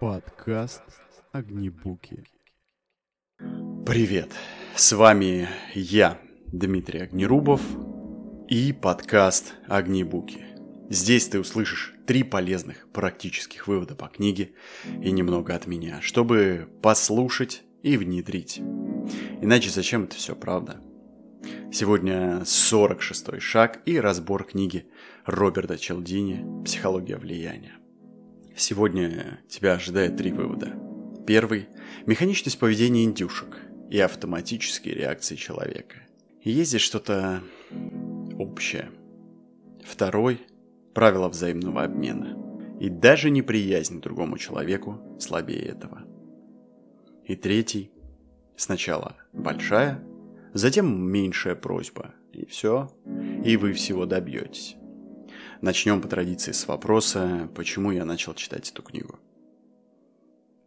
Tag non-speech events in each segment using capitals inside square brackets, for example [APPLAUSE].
Подкаст Огнебуки. Привет! С вами я, Дмитрий Огнерубов, и подкаст Огнебуки. Здесь ты услышишь три полезных практических вывода по книге и немного от меня, чтобы послушать и внедрить. Иначе зачем это все, правда? Сегодня 46-й шаг и разбор книги Роберта Челдини «Психология влияния». Сегодня тебя ожидает три вывода. Первый – механичность поведения индюшек и автоматические реакции человека. Есть здесь что-то общее. Второй – правила взаимного обмена. И даже неприязнь к другому человеку слабее этого. И третий – сначала большая, затем меньшая просьба. И все, и вы всего добьетесь. Начнем по традиции с вопроса, почему я начал читать эту книгу.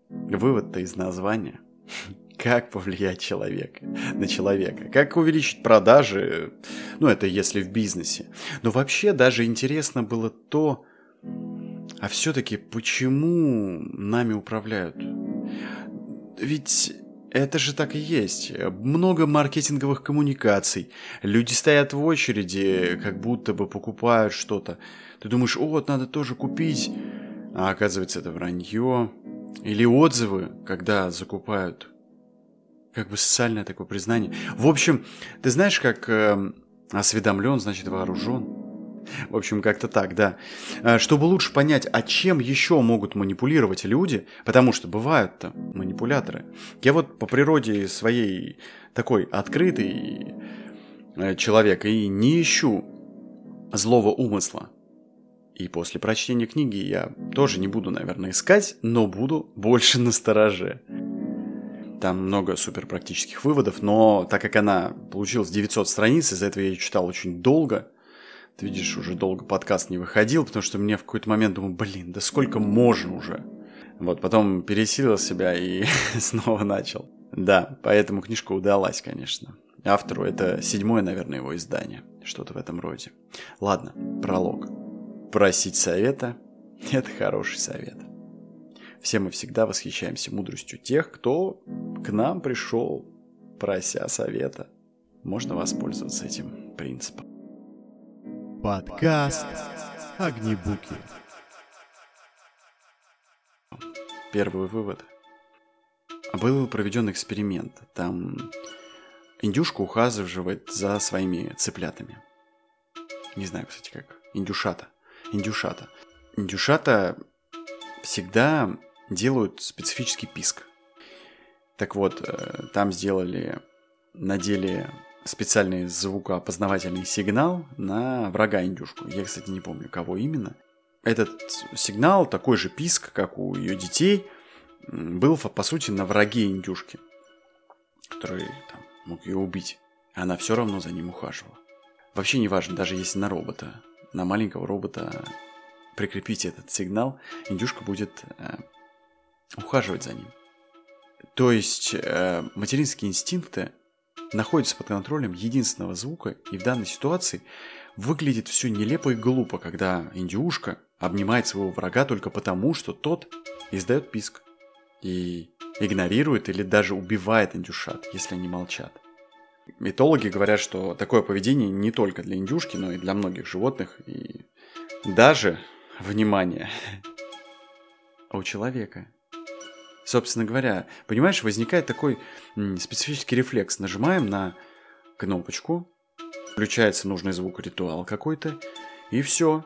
Вывод-то из названия. [LAUGHS] Как повлиять человека, на человека? Как увеличить продажи? Ну, это если в бизнесе. Но вообще даже интересно было то, а все-таки почему нами управляют? Ведь это же так и есть. Много маркетинговых коммуникаций. Люди стоят в очереди, как будто бы покупают что-то. Ты думаешь, о, вот надо тоже купить. А оказывается, это вранье. Или отзывы, когда закупают. Как бы социальное такое признание. В общем, ты знаешь, как э, осведомлен, значит вооружен. В общем, как-то так, да. А, чтобы лучше понять, а чем еще могут манипулировать люди, потому что бывают-то манипуляторы. Я вот по природе своей такой открытый э, человек и не ищу злого умысла. И после прочтения книги я тоже не буду, наверное, искать, но буду больше [LAUGHS] настороже. Там много супер практических выводов, но так как она получилась 900 страниц, из-за этого я ее читал очень долго, ты видишь, уже долго подкаст не выходил, потому что мне в какой-то момент думаю, блин, да сколько можно уже? Вот, потом пересилил себя и [LAUGHS] снова начал. Да, поэтому книжка удалась, конечно. Автору это седьмое, наверное, его издание. Что-то в этом роде. Ладно, пролог. Просить совета – это хороший совет. Все мы всегда восхищаемся мудростью тех, кто к нам пришел, прося совета. Можно воспользоваться этим принципом. Подкаст Огнебуки. Первый вывод. Был проведен эксперимент. Там индюшка ухаживает за своими цыплятами. Не знаю, кстати, как. Индюшата. Индюшата. Индюшата всегда делают специфический писк. Так вот, э, там сделали, надели специальный звукоопознавательный сигнал на врага индюшку. Я, кстати, не помню, кого именно. Этот сигнал, такой же писк, как у ее детей, был, по сути, на враге индюшки, который там, мог ее убить. Она все равно за ним ухаживала. Вообще не важно, даже если на робота, на маленького робота прикрепить этот сигнал, индюшка будет э, ухаживать за ним. То есть э, материнские инстинкты находится под контролем единственного звука, и в данной ситуации выглядит все нелепо и глупо, когда индюшка обнимает своего врага только потому, что тот издает писк и игнорирует или даже убивает индюшат, если они молчат. Этологи говорят, что такое поведение не только для индюшки, но и для многих животных, и даже, внимание, [LAUGHS] у человека. Собственно говоря, понимаешь, возникает такой специфический рефлекс. Нажимаем на кнопочку, включается нужный звук ритуал какой-то, и все.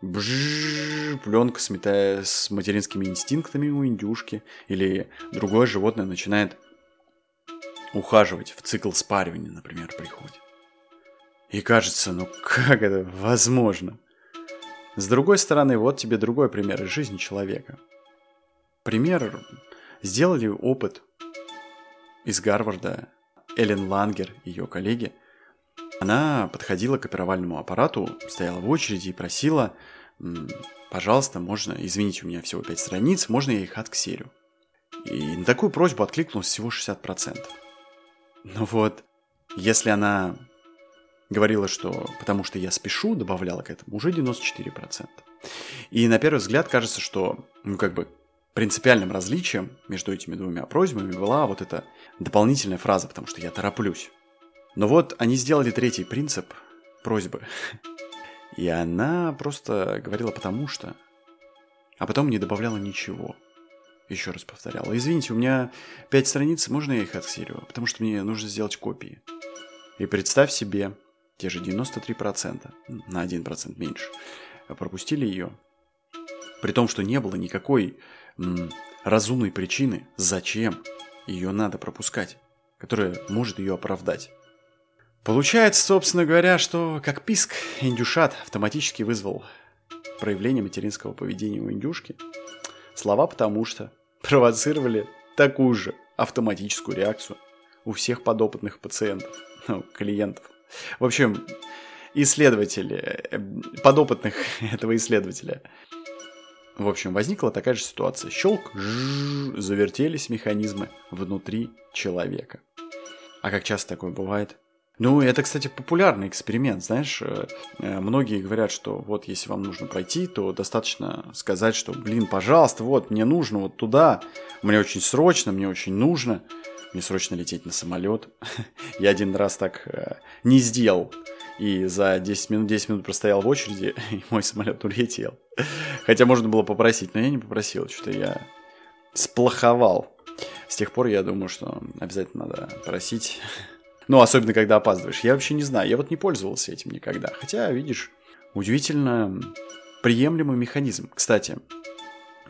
Пленка сметая с материнскими инстинктами у индюшки, или другое животное начинает ухаживать в цикл спаривания, например, приходит. И кажется, ну как это возможно? С другой стороны, вот тебе другой пример из жизни человека. Пример сделали опыт из Гарварда. Эллен Лангер, ее коллеги, она подходила к оперовальному аппарату, стояла в очереди и просила, пожалуйста, можно, извините, у меня всего 5 страниц, можно я их отксерю? И на такую просьбу откликнулось всего 60%. Ну вот, если она говорила, что потому что я спешу, добавляла к этому, уже 94%. И на первый взгляд кажется, что, ну как бы, принципиальным различием между этими двумя просьбами была вот эта дополнительная фраза, потому что я тороплюсь. Но вот они сделали третий принцип просьбы. [LAUGHS] И она просто говорила потому что. А потом не добавляла ничего. Еще раз повторяла. Извините, у меня пять страниц, можно я их отсерю? Потому что мне нужно сделать копии. И представь себе, те же 93%, на 1% меньше, пропустили ее. При том, что не было никакой разумной причины, зачем ее надо пропускать, которая может ее оправдать. Получается, собственно говоря, что как писк индюшат автоматически вызвал проявление материнского поведения у индюшки. Слова «потому что» провоцировали такую же автоматическую реакцию у всех подопытных пациентов, [LAUGHS] ну, клиентов. В общем, исследователи, э, подопытных [LAUGHS] этого исследователя. В общем, возникла такая же ситуация. Щелк, жжж, завертелись механизмы внутри человека. А как часто такое бывает? Ну, это, кстати, популярный эксперимент, знаешь, э, э, многие говорят, что вот если вам нужно пройти, то достаточно сказать, что, блин, пожалуйста, вот, мне нужно вот туда, мне очень срочно, мне очень нужно, мне срочно лететь на самолет. [LAUGHS] Я один раз так э, не сделал, и за 10 минут, 10 минут простоял в очереди, [LAUGHS] и мой самолет улетел. Хотя можно было попросить, но я не попросил, что-то я сплоховал. С тех пор я думаю, что обязательно надо просить [LAUGHS] ну, особенно, когда опаздываешь. Я вообще не знаю. Я вот не пользовался этим никогда. Хотя, видишь, удивительно приемлемый механизм. Кстати,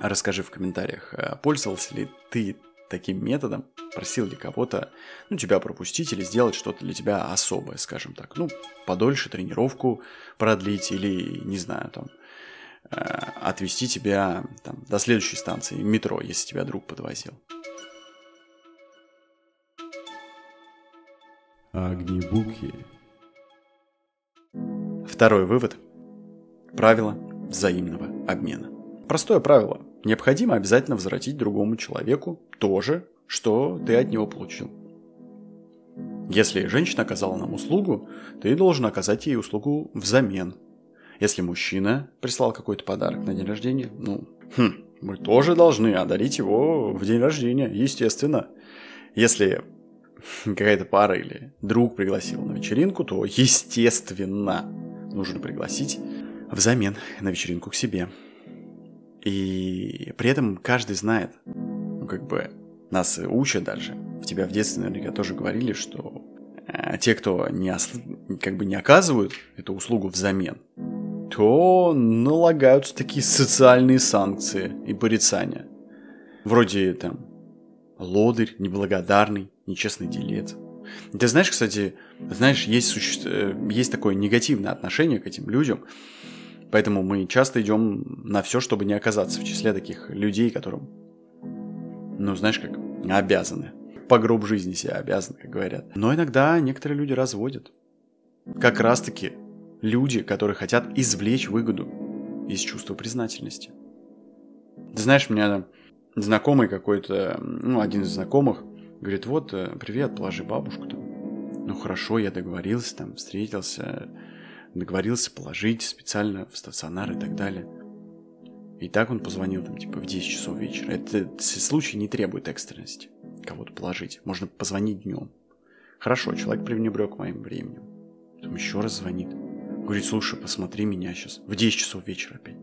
расскажи в комментариях, а пользовался ли ты таким методом, просил ли кого-то, ну, тебя пропустить или сделать что-то для тебя особое, скажем так. Ну, подольше тренировку продлить или, не знаю, там, э, отвезти тебя там, до следующей станции метро, если тебя друг подвозил. Огнебуки. Второй вывод. Правило взаимного обмена. Простое правило. Необходимо обязательно возвратить другому человеку то же, что ты от него получил. Если женщина оказала нам услугу, ты должен оказать ей услугу взамен. Если мужчина прислал какой-то подарок на день рождения, ну, хм, мы тоже должны одарить его в день рождения, естественно. Если какая-то пара или друг пригласил на вечеринку, то, естественно, нужно пригласить взамен на вечеринку к себе. И при этом каждый знает, ну, как бы, нас учат даже, в тебя в детстве наверняка тоже говорили, что э, те, кто не, ос... как бы не оказывают эту услугу взамен, то налагаются такие социальные санкции и порицания. Вроде там лодырь, неблагодарный, нечестный делец. Ты знаешь, кстати, знаешь, есть, суще... Э, есть такое негативное отношение к этим людям, поэтому мы часто идем на все, чтобы не оказаться в числе таких людей, которым, ну, знаешь, как обязаны. По гроб жизни себя обязаны, как говорят. Но иногда некоторые люди разводят. Как раз-таки люди, которые хотят извлечь выгоду из чувства признательности. Ты знаешь, у меня знакомый какой-то, ну, один из знакомых, говорит, вот, э, привет, положи бабушку там. Ну, хорошо, я договорился, там, встретился, договорился положить специально в стационар и так далее. И так он позвонил там, типа, в 10 часов вечера. Этот случай не требует экстренности кого-то положить. Можно позвонить днем. Хорошо, человек пренебрег моим временем. Потом еще раз звонит. Говорит, слушай, посмотри меня сейчас. В 10 часов вечера опять.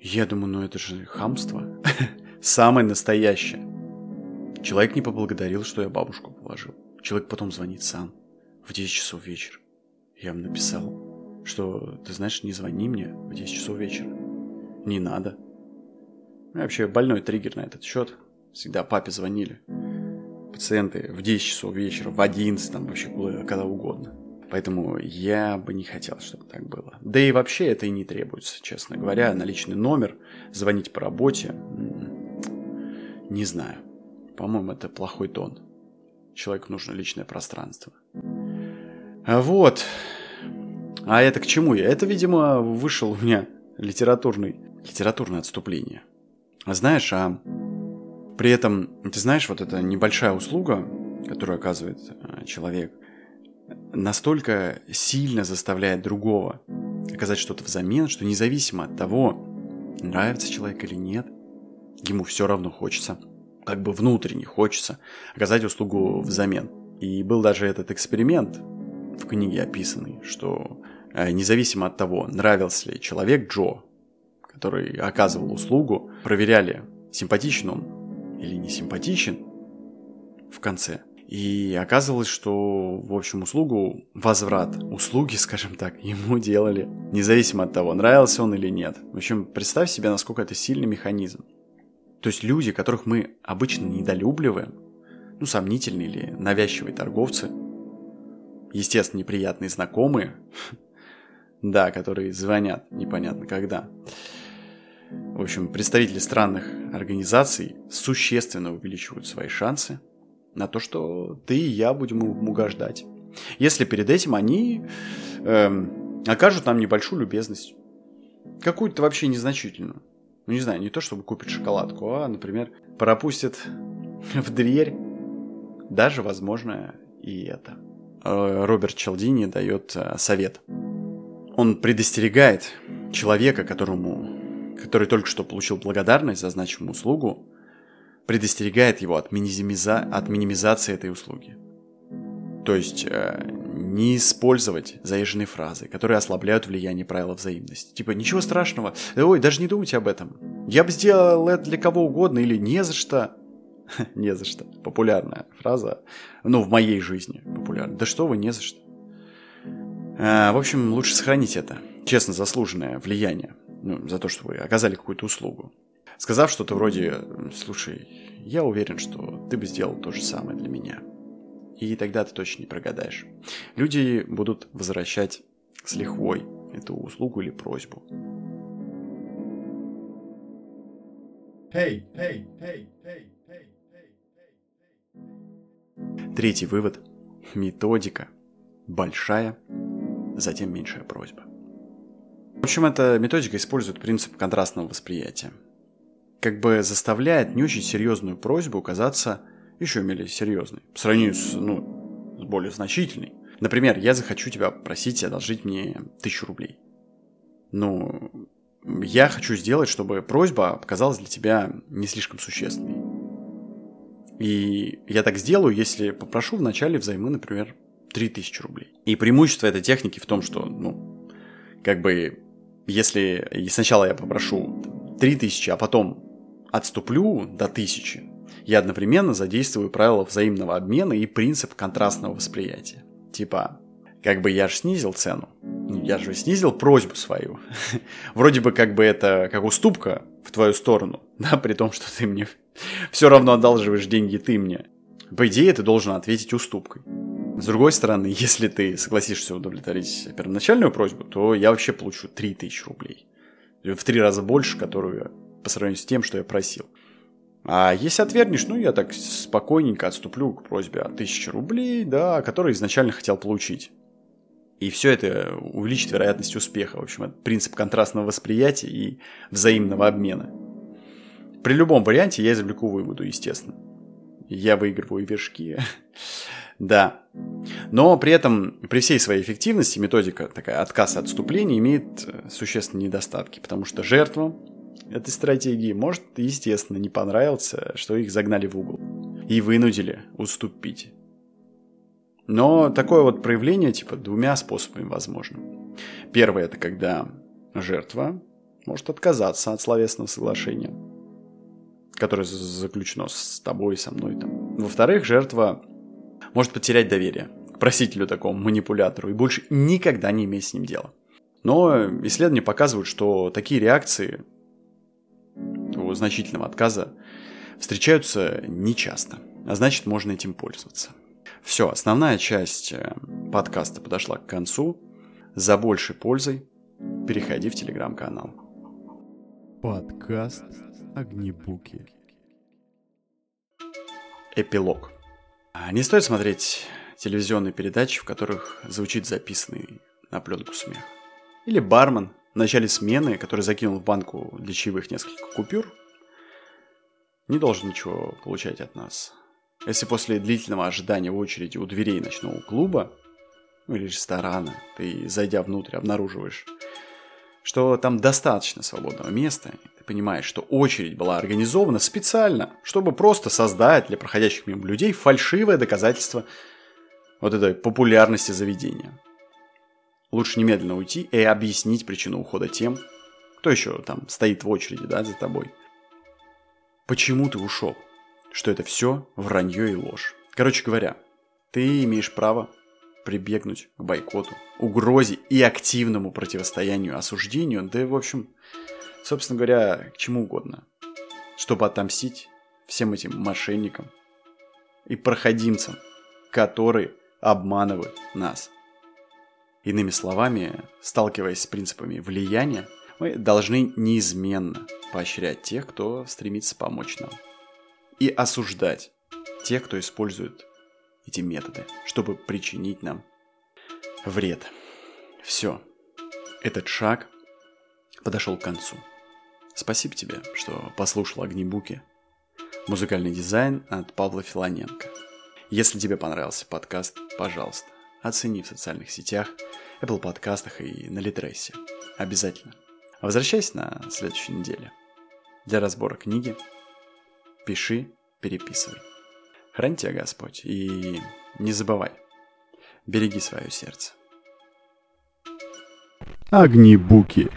Я думаю, ну это же хамство. [LAUGHS] Самое настоящее. Человек не поблагодарил, что я бабушку положил. Человек потом звонит сам. В 10 часов вечера. Я ему написал, что, ты знаешь, не звони мне в 10 часов вечера. Не надо. Ну, вообще больной триггер на этот счет. Всегда папе звонили. Пациенты в 10 часов вечера, в 11, там вообще когда угодно. Поэтому я бы не хотел, чтобы так было. Да и вообще это и не требуется, честно говоря. На личный номер, звонить по работе, не знаю. По-моему, это плохой тон. Человеку нужно личное пространство. А вот. А это к чему я? Это, видимо, вышел у меня литературный, литературное отступление. А знаешь, а при этом, ты знаешь, вот эта небольшая услуга, которую оказывает а, человек, настолько сильно заставляет другого оказать что-то взамен, что независимо от того, нравится человек или нет, ему все равно хочется, как бы внутренне хочется оказать услугу взамен. И был даже этот эксперимент в книге описанный, что э, независимо от того, нравился ли человек Джо, который оказывал услугу, проверяли, симпатичен он или не симпатичен в конце. И оказывалось, что, в общем, услугу, возврат услуги, [LAUGHS] скажем так, ему делали, независимо от того, нравился он или нет. В общем, представь себе, насколько это сильный механизм. То есть люди, которых мы обычно недолюбливаем, ну, сомнительные или навязчивые торговцы, естественно, неприятные знакомые, [LAUGHS] да, которые звонят непонятно когда. В общем, представители странных организаций существенно увеличивают свои шансы на то, что ты и я будем угождать. Если перед этим они эм, окажут нам небольшую любезность. Какую-то вообще незначительную. Ну, не знаю, не то, чтобы купить шоколадку, а, например, пропустят [LAUGHS] в дверь. Даже, возможно, и это. Э, Роберт Челдини дает э, совет. Он предостерегает человека, которому, который только что получил благодарность за значимую услугу, предостерегает его от, минимиза... от минимизации этой услуги. То есть э, не использовать заезженные фразы, которые ослабляют влияние правила взаимности. Типа, ничего страшного, ой, даже не думайте об этом. Я бы сделал это для кого угодно или не за что. [LAUGHS] не за что. Популярная фраза. Ну, в моей жизни популярная. Да что вы, не за что. А, в общем, лучше сохранить это. Честно заслуженное влияние. Ну, за то, что вы оказали какую-то услугу. Сказав что-то вроде «Слушай, я уверен, что ты бы сделал то же самое для меня». И тогда ты точно не прогадаешь. Люди будут возвращать с лихвой эту услугу или просьбу. Hey, hey, hey, hey, hey, Третий вывод. Методика. Большая, затем меньшая просьба. В общем, эта методика использует принцип контрастного восприятия. Как бы заставляет не очень серьезную просьбу казаться еще менее серьезной. По сравнению с, ну, с более значительной. Например, я захочу тебя просить одолжить мне тысячу рублей. Ну, я хочу сделать, чтобы просьба показалась для тебя не слишком существенной. И я так сделаю, если попрошу в начале взаймы, например, 3000 рублей. И преимущество этой техники в том, что, ну, как бы, если сначала я попрошу 3000, а потом отступлю до 1000, я одновременно задействую правила взаимного обмена и принцип контрастного восприятия. Типа, как бы я же снизил цену, я же снизил просьбу свою. [LAUGHS] Вроде бы как бы это как уступка в твою сторону, [LAUGHS] да, при том, что ты мне [LAUGHS] все равно одалживаешь деньги ты мне. По идее, ты должен ответить уступкой. С другой стороны, если ты согласишься удовлетворить первоначальную просьбу, то я вообще получу 3000 рублей. В три раза больше, которую по сравнению с тем, что я просил. А если отвергнешь, ну, я так спокойненько отступлю к просьбе о 1000 рублей, да, который изначально хотел получить. И все это увеличит вероятность успеха. В общем, это принцип контрастного восприятия и взаимного обмена. При любом варианте я извлеку выводу, естественно. Я выигрываю вершки. [LAUGHS] да. Но при этом, при всей своей эффективности, методика такая отказ от отступления имеет э, существенные недостатки, потому что жертва этой стратегии может, естественно, не понравиться, что их загнали в угол и вынудили уступить. Но такое вот проявление типа двумя способами возможно. Первое это когда жертва может отказаться от словесного соглашения, которое заключено с тобой со мной. Там. Во-вторых, жертва может потерять доверие к просителю такому манипулятору и больше никогда не иметь с ним дела. Но исследования показывают, что такие реакции у значительного отказа встречаются нечасто, а значит можно этим пользоваться. Все, основная часть э, подкаста подошла к концу. За большей пользой переходи в телеграм-канал. Подкаст Огнебуки. Эпилог. А Не стоит смотреть телевизионные передачи, в которых звучит записанный на пленку смех. Или бармен в начале смены, который закинул в банку для чаевых несколько купюр, не должен ничего получать от нас. Если после длительного ожидания в очереди у дверей ночного клуба, ну или ресторана, ты, зайдя внутрь, обнаруживаешь что там достаточно свободного места, ты понимаешь, что очередь была организована специально, чтобы просто создать для проходящих мимо людей фальшивое доказательство вот этой популярности заведения. Лучше немедленно уйти и объяснить причину ухода тем, кто еще там стоит в очереди, да, за тобой. Почему ты ушел? Что это все вранье и ложь. Короче говоря, ты имеешь право прибегнуть к бойкоту, угрозе и активному противостоянию, осуждению, да и, в общем, собственно говоря, к чему угодно, чтобы отомстить всем этим мошенникам и проходимцам, которые обманывают нас. Иными словами, сталкиваясь с принципами влияния, мы должны неизменно поощрять тех, кто стремится помочь нам. И осуждать тех, кто использует эти методы, чтобы причинить нам вред. Все. Этот шаг подошел к концу. Спасибо тебе, что послушал Огнебуки. Музыкальный дизайн от Павла Филоненко. Если тебе понравился подкаст, пожалуйста, оцени в социальных сетях, Apple подкастах и на Литресе. Обязательно. Возвращайся на следующей неделе. Для разбора книги пиши, переписывай. Храни тебя Господь и не забывай, береги свое сердце. Огнебуки.